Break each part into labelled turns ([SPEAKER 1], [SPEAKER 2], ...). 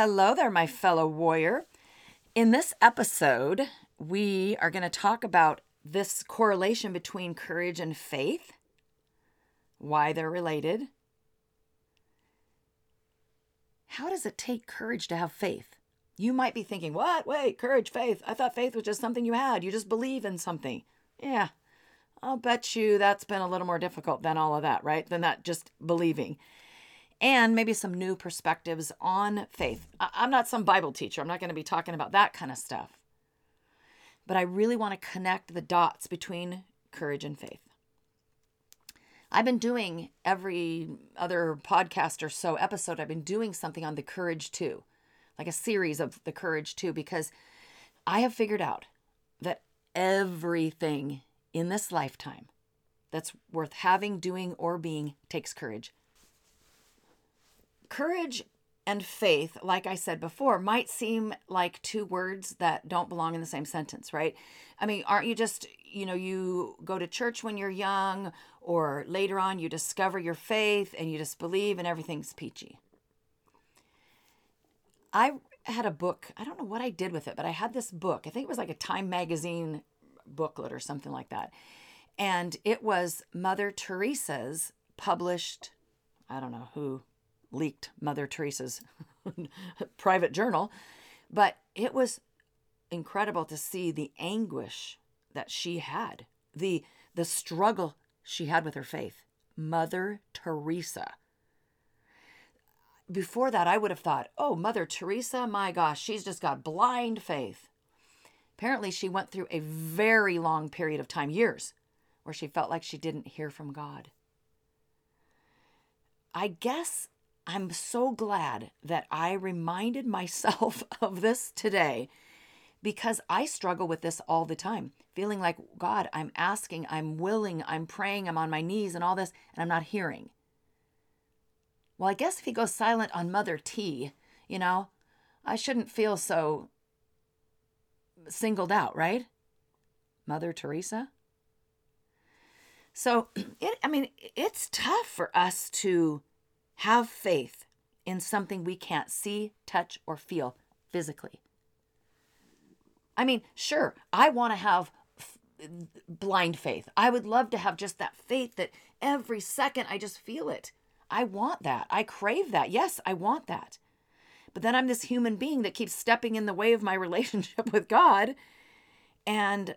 [SPEAKER 1] Hello there, my fellow warrior. In this episode, we are going to talk about this correlation between courage and faith, why they're related. How does it take courage to have faith? You might be thinking, what? Wait, courage, faith. I thought faith was just something you had. You just believe in something. Yeah, I'll bet you that's been a little more difficult than all of that, right? Than that just believing. And maybe some new perspectives on faith. I'm not some Bible teacher. I'm not going to be talking about that kind of stuff. But I really want to connect the dots between courage and faith. I've been doing every other podcast or so episode, I've been doing something on the courage too, like a series of the courage too, because I have figured out that everything in this lifetime that's worth having, doing, or being takes courage. Courage and faith, like I said before, might seem like two words that don't belong in the same sentence, right? I mean, aren't you just, you know, you go to church when you're young, or later on you discover your faith and you just believe and everything's peachy? I had a book, I don't know what I did with it, but I had this book. I think it was like a Time magazine booklet or something like that. And it was Mother Teresa's published, I don't know who leaked Mother Teresa's private journal, but it was incredible to see the anguish that she had, the the struggle she had with her faith. Mother Teresa. Before that, I would have thought, oh, Mother Teresa, my gosh, she's just got blind faith. Apparently, she went through a very long period of time, years, where she felt like she didn't hear from God. I guess I'm so glad that I reminded myself of this today because I struggle with this all the time, feeling like, God, I'm asking, I'm willing, I'm praying, I'm on my knees and all this, and I'm not hearing. Well, I guess if he goes silent on Mother T, you know, I shouldn't feel so singled out, right? Mother Teresa. So, it, I mean, it's tough for us to have faith in something we can't see, touch, or feel physically. I mean, sure, I want to have f- blind faith. I would love to have just that faith that every second I just feel it. I want that. I crave that. Yes, I want that. But then I'm this human being that keeps stepping in the way of my relationship with God. And,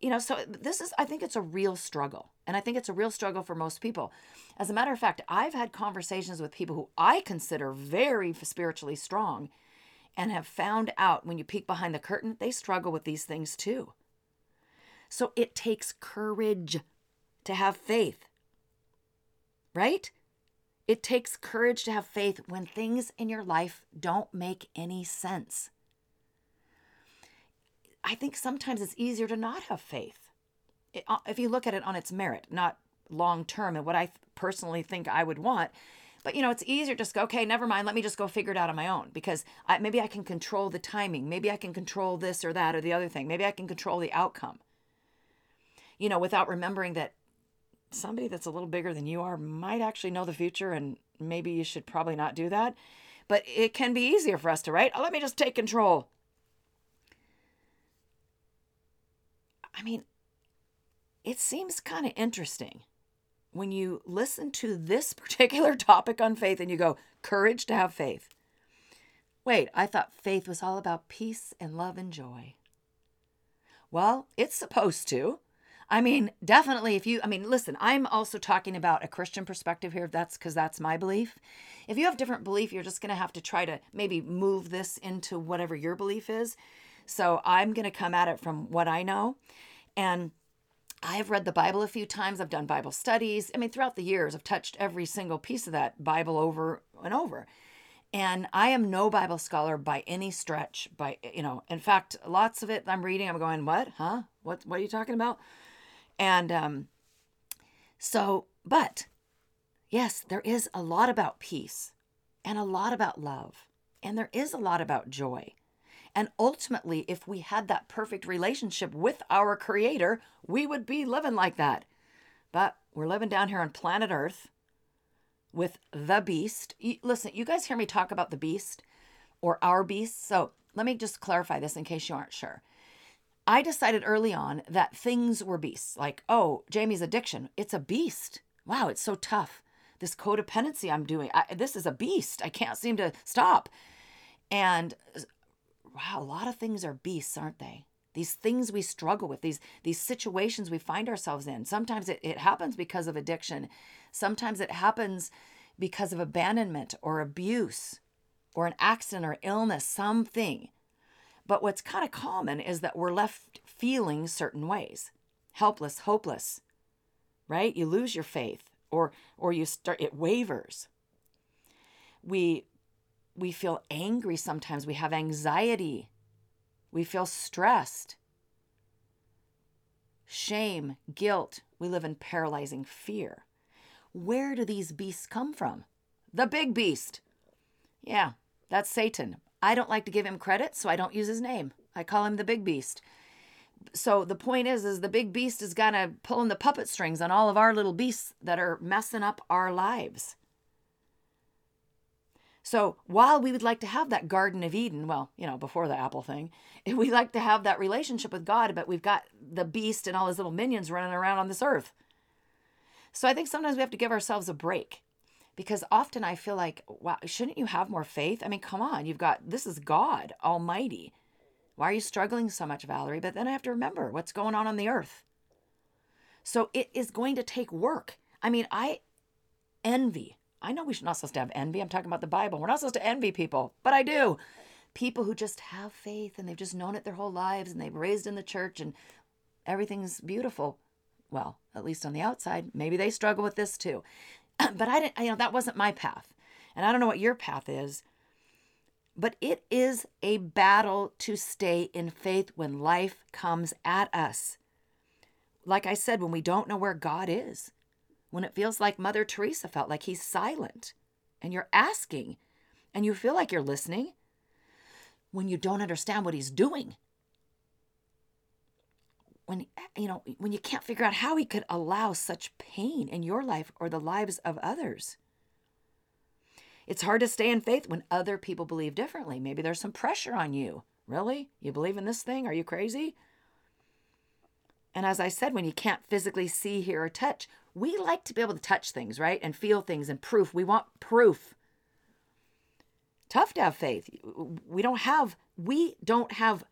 [SPEAKER 1] you know, so this is, I think it's a real struggle. And I think it's a real struggle for most people. As a matter of fact, I've had conversations with people who I consider very spiritually strong and have found out when you peek behind the curtain, they struggle with these things too. So it takes courage to have faith, right? It takes courage to have faith when things in your life don't make any sense. I think sometimes it's easier to not have faith. Uh, if you look at it on its merit, not long term and what I personally think I would want. But you know, it's easier to just go, okay, never mind. Let me just go figure it out on my own because I, maybe I can control the timing. Maybe I can control this or that or the other thing. Maybe I can control the outcome. You know, without remembering that somebody that's a little bigger than you are might actually know the future and maybe you should probably not do that. But it can be easier for us to, right? Oh, let me just take control. I mean, it seems kind of interesting when you listen to this particular topic on faith and you go, courage to have faith. Wait, I thought faith was all about peace and love and joy. Well, it's supposed to. I mean, definitely if you I mean, listen, I'm also talking about a Christian perspective here. That's cuz that's my belief. If you have different belief, you're just going to have to try to maybe move this into whatever your belief is. So, I'm going to come at it from what I know. And I've read the Bible a few times. I've done Bible studies. I mean, throughout the years, I've touched every single piece of that Bible over and over. And I am no Bible scholar by any stretch. By you know, in fact, lots of it I'm reading, I'm going, "What? Huh? What? What are you talking about?" And um, so, but yes, there is a lot about peace and a lot about love, and there is a lot about joy. And ultimately, if we had that perfect relationship with our Creator, we would be living like that. But we're living down here on planet Earth with the beast. Listen, you guys hear me talk about the beast? or our beast. So let me just clarify this in case you aren't sure. I decided early on that things were beasts. Like, oh, Jamie's addiction, it's a beast. Wow, it's so tough. This codependency I'm doing, I, this is a beast. I can't seem to stop. And wow, a lot of things are beasts, aren't they? These things we struggle with, these these situations we find ourselves in. Sometimes it, it happens because of addiction. Sometimes it happens because of abandonment or abuse or an accident or illness, something. But what's kind of common is that we're left feeling certain ways helpless, hopeless, right? You lose your faith or or you start it wavers. We we feel angry sometimes, we have anxiety, we feel stressed, shame, guilt. We live in paralyzing fear. Where do these beasts come from? The big beast. Yeah, that's Satan. I don't like to give him credit, so I don't use his name. I call him the big beast. So the point is is the big beast is kind of pulling the puppet strings on all of our little beasts that are messing up our lives. So while we would like to have that Garden of Eden, well, you know, before the apple thing, we like to have that relationship with God, but we've got the beast and all his little minions running around on this earth. So I think sometimes we have to give ourselves a break because often I feel like, wow, shouldn't you have more faith? I mean, come on, you've got this is God Almighty. Why are you struggling so much, Valerie? But then I have to remember what's going on on the earth. So it is going to take work. I mean, I envy I know we're not supposed to have envy. I'm talking about the Bible. We're not supposed to envy people, but I do. People who just have faith and they've just known it their whole lives and they've raised in the church and everything's beautiful. Well, at least on the outside, maybe they struggle with this too. but I didn't, you know, that wasn't my path. And I don't know what your path is. But it is a battle to stay in faith when life comes at us. Like I said, when we don't know where God is, when it feels like Mother Teresa felt like he's silent and you're asking and you feel like you're listening when you don't understand what he's doing. When you know when you can't figure out how he could allow such pain in your life or the lives of others. It's hard to stay in faith when other people believe differently. Maybe there's some pressure on you. Really? You believe in this thing? Are you crazy? And as I said, when you can't physically see, hear, or touch, we like to be able to touch things, right? And feel things and proof. We want proof. Tough to have faith. We don't have we don't have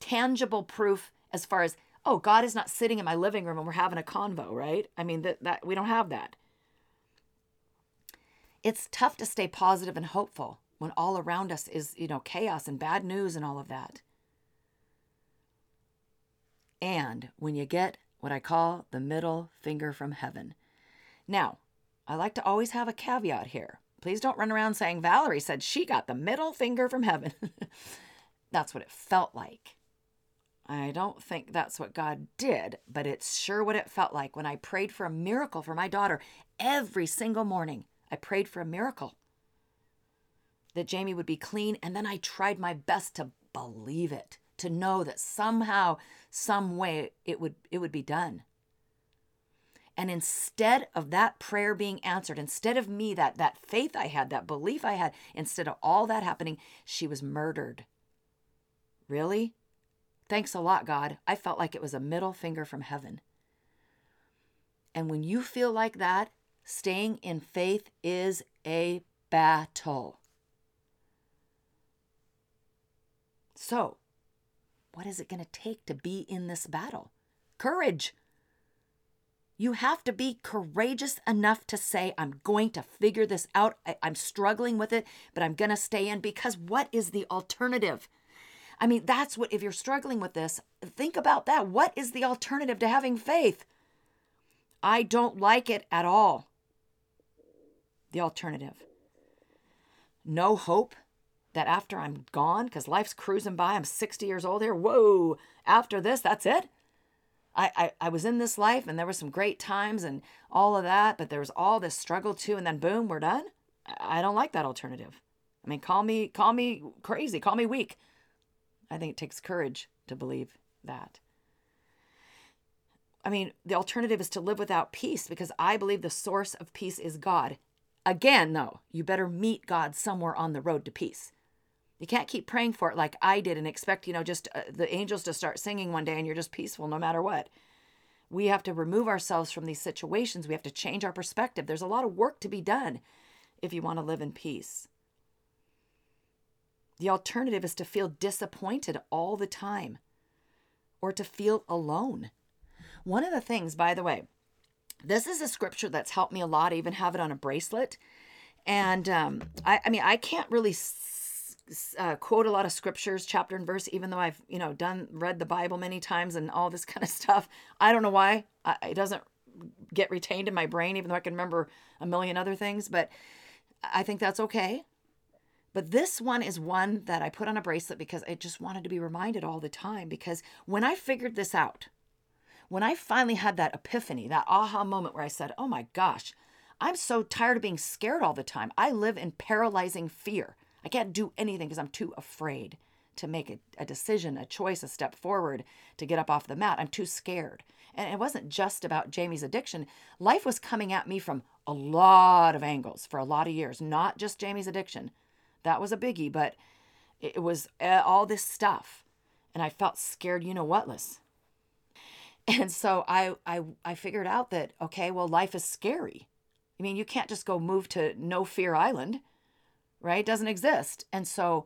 [SPEAKER 1] tangible proof as far as oh God is not sitting in my living room and we're having a convo, right? I mean that that we don't have that. It's tough to stay positive and hopeful when all around us is, you know, chaos and bad news and all of that. And when you get what I call the middle finger from heaven. Now, I like to always have a caveat here. Please don't run around saying Valerie said she got the middle finger from heaven. that's what it felt like. I don't think that's what God did, but it's sure what it felt like when I prayed for a miracle for my daughter every single morning. I prayed for a miracle that Jamie would be clean, and then I tried my best to believe it to know that somehow some way it would it would be done. And instead of that prayer being answered instead of me that that faith i had that belief i had instead of all that happening she was murdered. Really? Thanks a lot god. I felt like it was a middle finger from heaven. And when you feel like that staying in faith is a battle. So what is it going to take to be in this battle? Courage. You have to be courageous enough to say, I'm going to figure this out. I, am struggling with it, but I'm going to stay in because what is the alternative? I mean, that's what, if you're struggling with this, think about that. What is the alternative to having faith? I don't like it at all. The alternative. No hope, that after I'm gone, because life's cruising by, I'm 60 years old here. Whoa, after this, that's it? I, I, I was in this life and there were some great times and all of that, but there was all this struggle too, and then boom, we're done. I don't like that alternative. I mean, call me call me crazy, call me weak. I think it takes courage to believe that. I mean, the alternative is to live without peace because I believe the source of peace is God. Again, though, you better meet God somewhere on the road to peace. You can't keep praying for it like I did and expect, you know, just uh, the angels to start singing one day and you're just peaceful no matter what. We have to remove ourselves from these situations. We have to change our perspective. There's a lot of work to be done if you want to live in peace. The alternative is to feel disappointed all the time or to feel alone. One of the things, by the way, this is a scripture that's helped me a lot. I even have it on a bracelet. And um, I, I mean, I can't really uh, quote a lot of scriptures, chapter and verse, even though I've, you know, done, read the Bible many times and all this kind of stuff. I don't know why. I, it doesn't get retained in my brain, even though I can remember a million other things. But I think that's okay. But this one is one that I put on a bracelet because I just wanted to be reminded all the time. Because when I figured this out, when I finally had that epiphany, that aha moment where I said, oh my gosh, I'm so tired of being scared all the time. I live in paralyzing fear. I can't do anything because I'm too afraid to make a, a, decision, a choice, a step forward to get up off the mat. I'm too scared. And it wasn't just about Jamie's addiction. Life was coming at me from a lot of angles for a lot of years, not just Jamie's addiction. That was a biggie, but it was uh, all this stuff. And I felt scared, you know what, Liz? And so I, I, I figured out that, okay, well, life is scary. I mean, you can't just go move to No Fear Island right? Doesn't exist. And so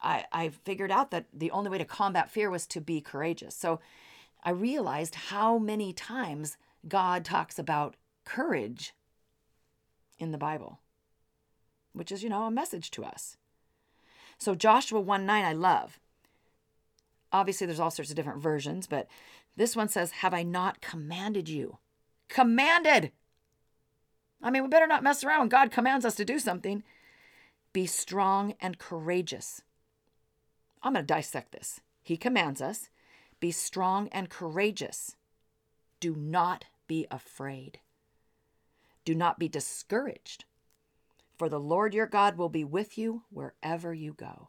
[SPEAKER 1] I, I figured out that the only way to combat fear was to be courageous. So I realized how many times God talks about courage in the Bible, which is, you know, a message to us. So Joshua 1 9, I love. Obviously, there's all sorts of different versions, but this one says, Have I not commanded you? Commanded! I mean, we better not mess around when God commands us to do something. Be strong and courageous. I'm going to dissect this. He commands us be strong and courageous. Do not be afraid. Do not be discouraged, for the Lord your God will be with you wherever you go.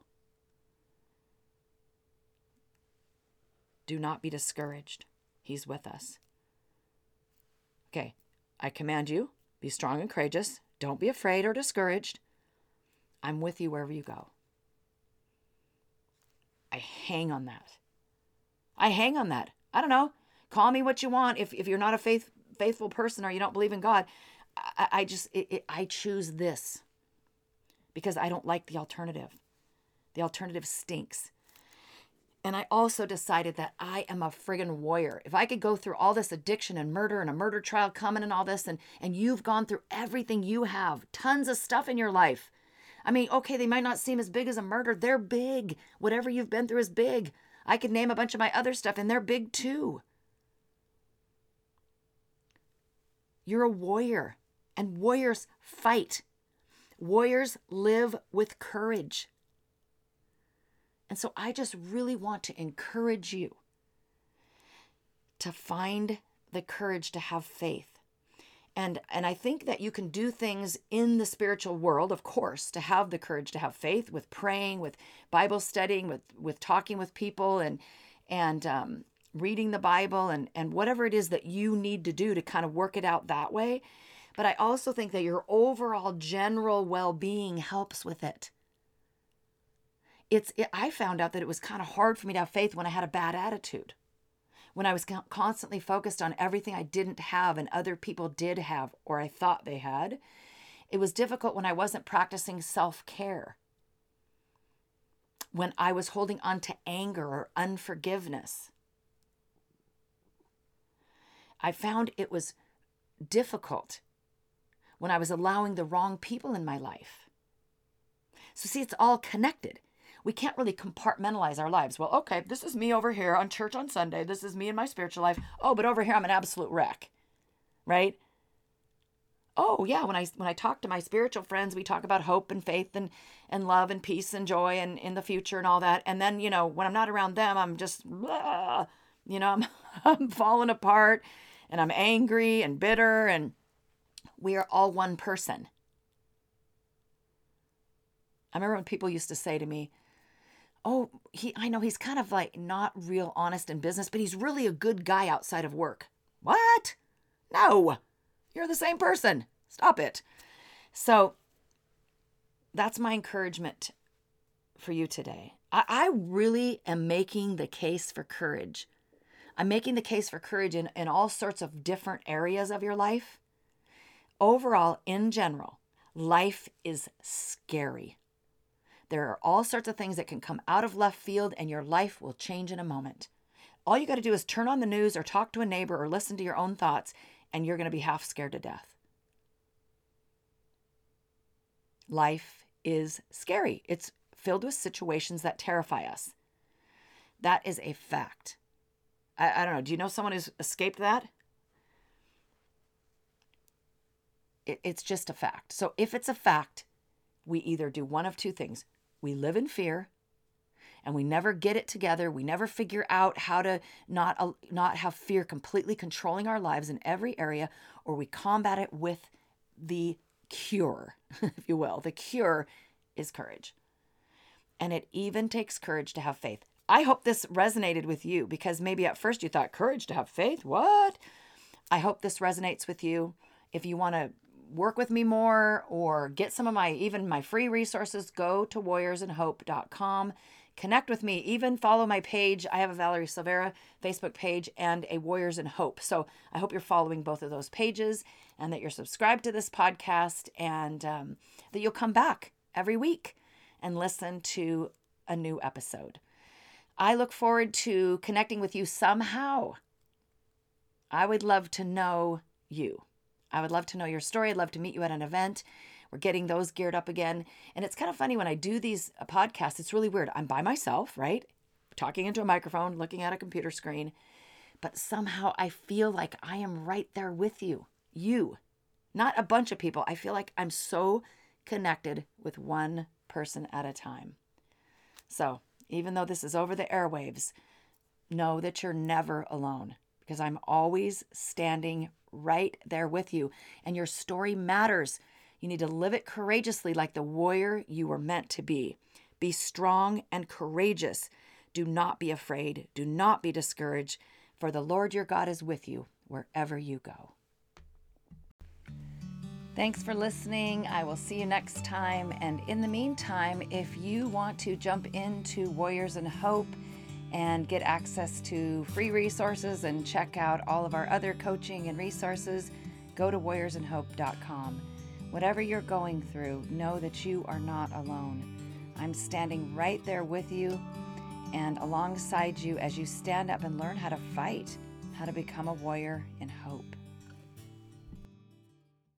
[SPEAKER 1] Do not be discouraged. He's with us. Okay, I command you be strong and courageous. Don't be afraid or discouraged. I'm with you wherever you go. I hang on that. I hang on that. I don't know. Call me what you want. If, if you're not a faith, faithful person or you don't believe in God, I, I just, it, it, I choose this because I don't like the alternative. The alternative stinks. And I also decided that I am a friggin' warrior. If I could go through all this addiction and murder and a murder trial coming and all this, and, and you've gone through everything you have, tons of stuff in your life, I mean, okay, they might not seem as big as a murder. They're big. Whatever you've been through is big. I could name a bunch of my other stuff, and they're big too. You're a warrior, and warriors fight. Warriors live with courage. And so I just really want to encourage you to find the courage to have faith and and i think that you can do things in the spiritual world of course to have the courage to have faith with praying with bible studying with with talking with people and and um, reading the bible and and whatever it is that you need to do to kind of work it out that way. But i also think that your overall general well-being helps with it. It's it, i found out that it was kind of hard for me to have faith when i had a bad attitude when I was constantly focused on everything I didn't have and other people did have or I thought they had. It was difficult when I wasn't practicing self care, when I was holding on to anger or unforgiveness. I found it was difficult when I was allowing the wrong people in my life. So, see, it's all connected we can't really compartmentalize our lives. Well, okay, this is me over here on church on Sunday. This is me in my spiritual life. Oh, but over here I'm an absolute wreck. Right? Oh, yeah, when I when I talk to my spiritual friends, we talk about hope and faith and and love and peace and joy and in the future and all that. And then, you know, when I'm not around them, I'm just blah, you know, I'm I'm falling apart and I'm angry and bitter and we are all one person. I remember when people used to say to me, oh, he I know he's kind of like not real honest in business, but he's really a good guy outside of work. What? No. You're the same person. Stop it. So that's my encouragement for you today. I, I really am making the case for courage. I'm making the case for courage in, in all sorts of different areas of your life. Overall, in general, life is scary. There are all sorts of things that can come out of left field, and your life will change in a moment. All you got to do is turn on the news or talk to a neighbor or listen to your own thoughts, and you're going to be half scared to death. Life is scary. It's filled with situations that terrify us. That is a fact. I, I don't know. Do you know someone who's escaped that? It, it's just a fact. So if it's a fact, we either do one of two things we live in fear and we never get it together. We never figure out how to not uh, not have fear completely controlling our lives in every area or we combat it with the cure if you will. The cure is courage. And it even takes courage to have faith. I hope this resonated with you because maybe at first you thought courage to have faith? What? I hope this resonates with you. If you want to work with me more or get some of my even my free resources, go to warriorsinhope.com. Connect with me, even follow my page. I have a Valerie Silveira Facebook page and a Warriors in Hope. So I hope you're following both of those pages and that you're subscribed to this podcast and um, that you'll come back every week and listen to a new episode. I look forward to connecting with you somehow. I would love to know you. I would love to know your story. I'd love to meet you at an event. We're getting those geared up again. And it's kind of funny when I do these uh, podcasts, it's really weird. I'm by myself, right? Talking into a microphone, looking at a computer screen. But somehow I feel like I am right there with you. You, not a bunch of people. I feel like I'm so connected with one person at a time. So, even though this is over the airwaves, know that you're never alone because I'm always standing right there with you. And your story matters. You need to live it courageously like the warrior you were meant to be. Be strong and courageous. Do not be afraid. Do not be discouraged, for the Lord your God is with you wherever you go. Thanks for listening. I will see you next time. And in the meantime, if you want to jump into Warriors in Hope, and get access to free resources and check out all of our other coaching and resources, go to warriorsinhope.com. Whatever you're going through, know that you are not alone. I'm standing right there with you and alongside you as you stand up and learn how to fight, how to become a warrior in hope.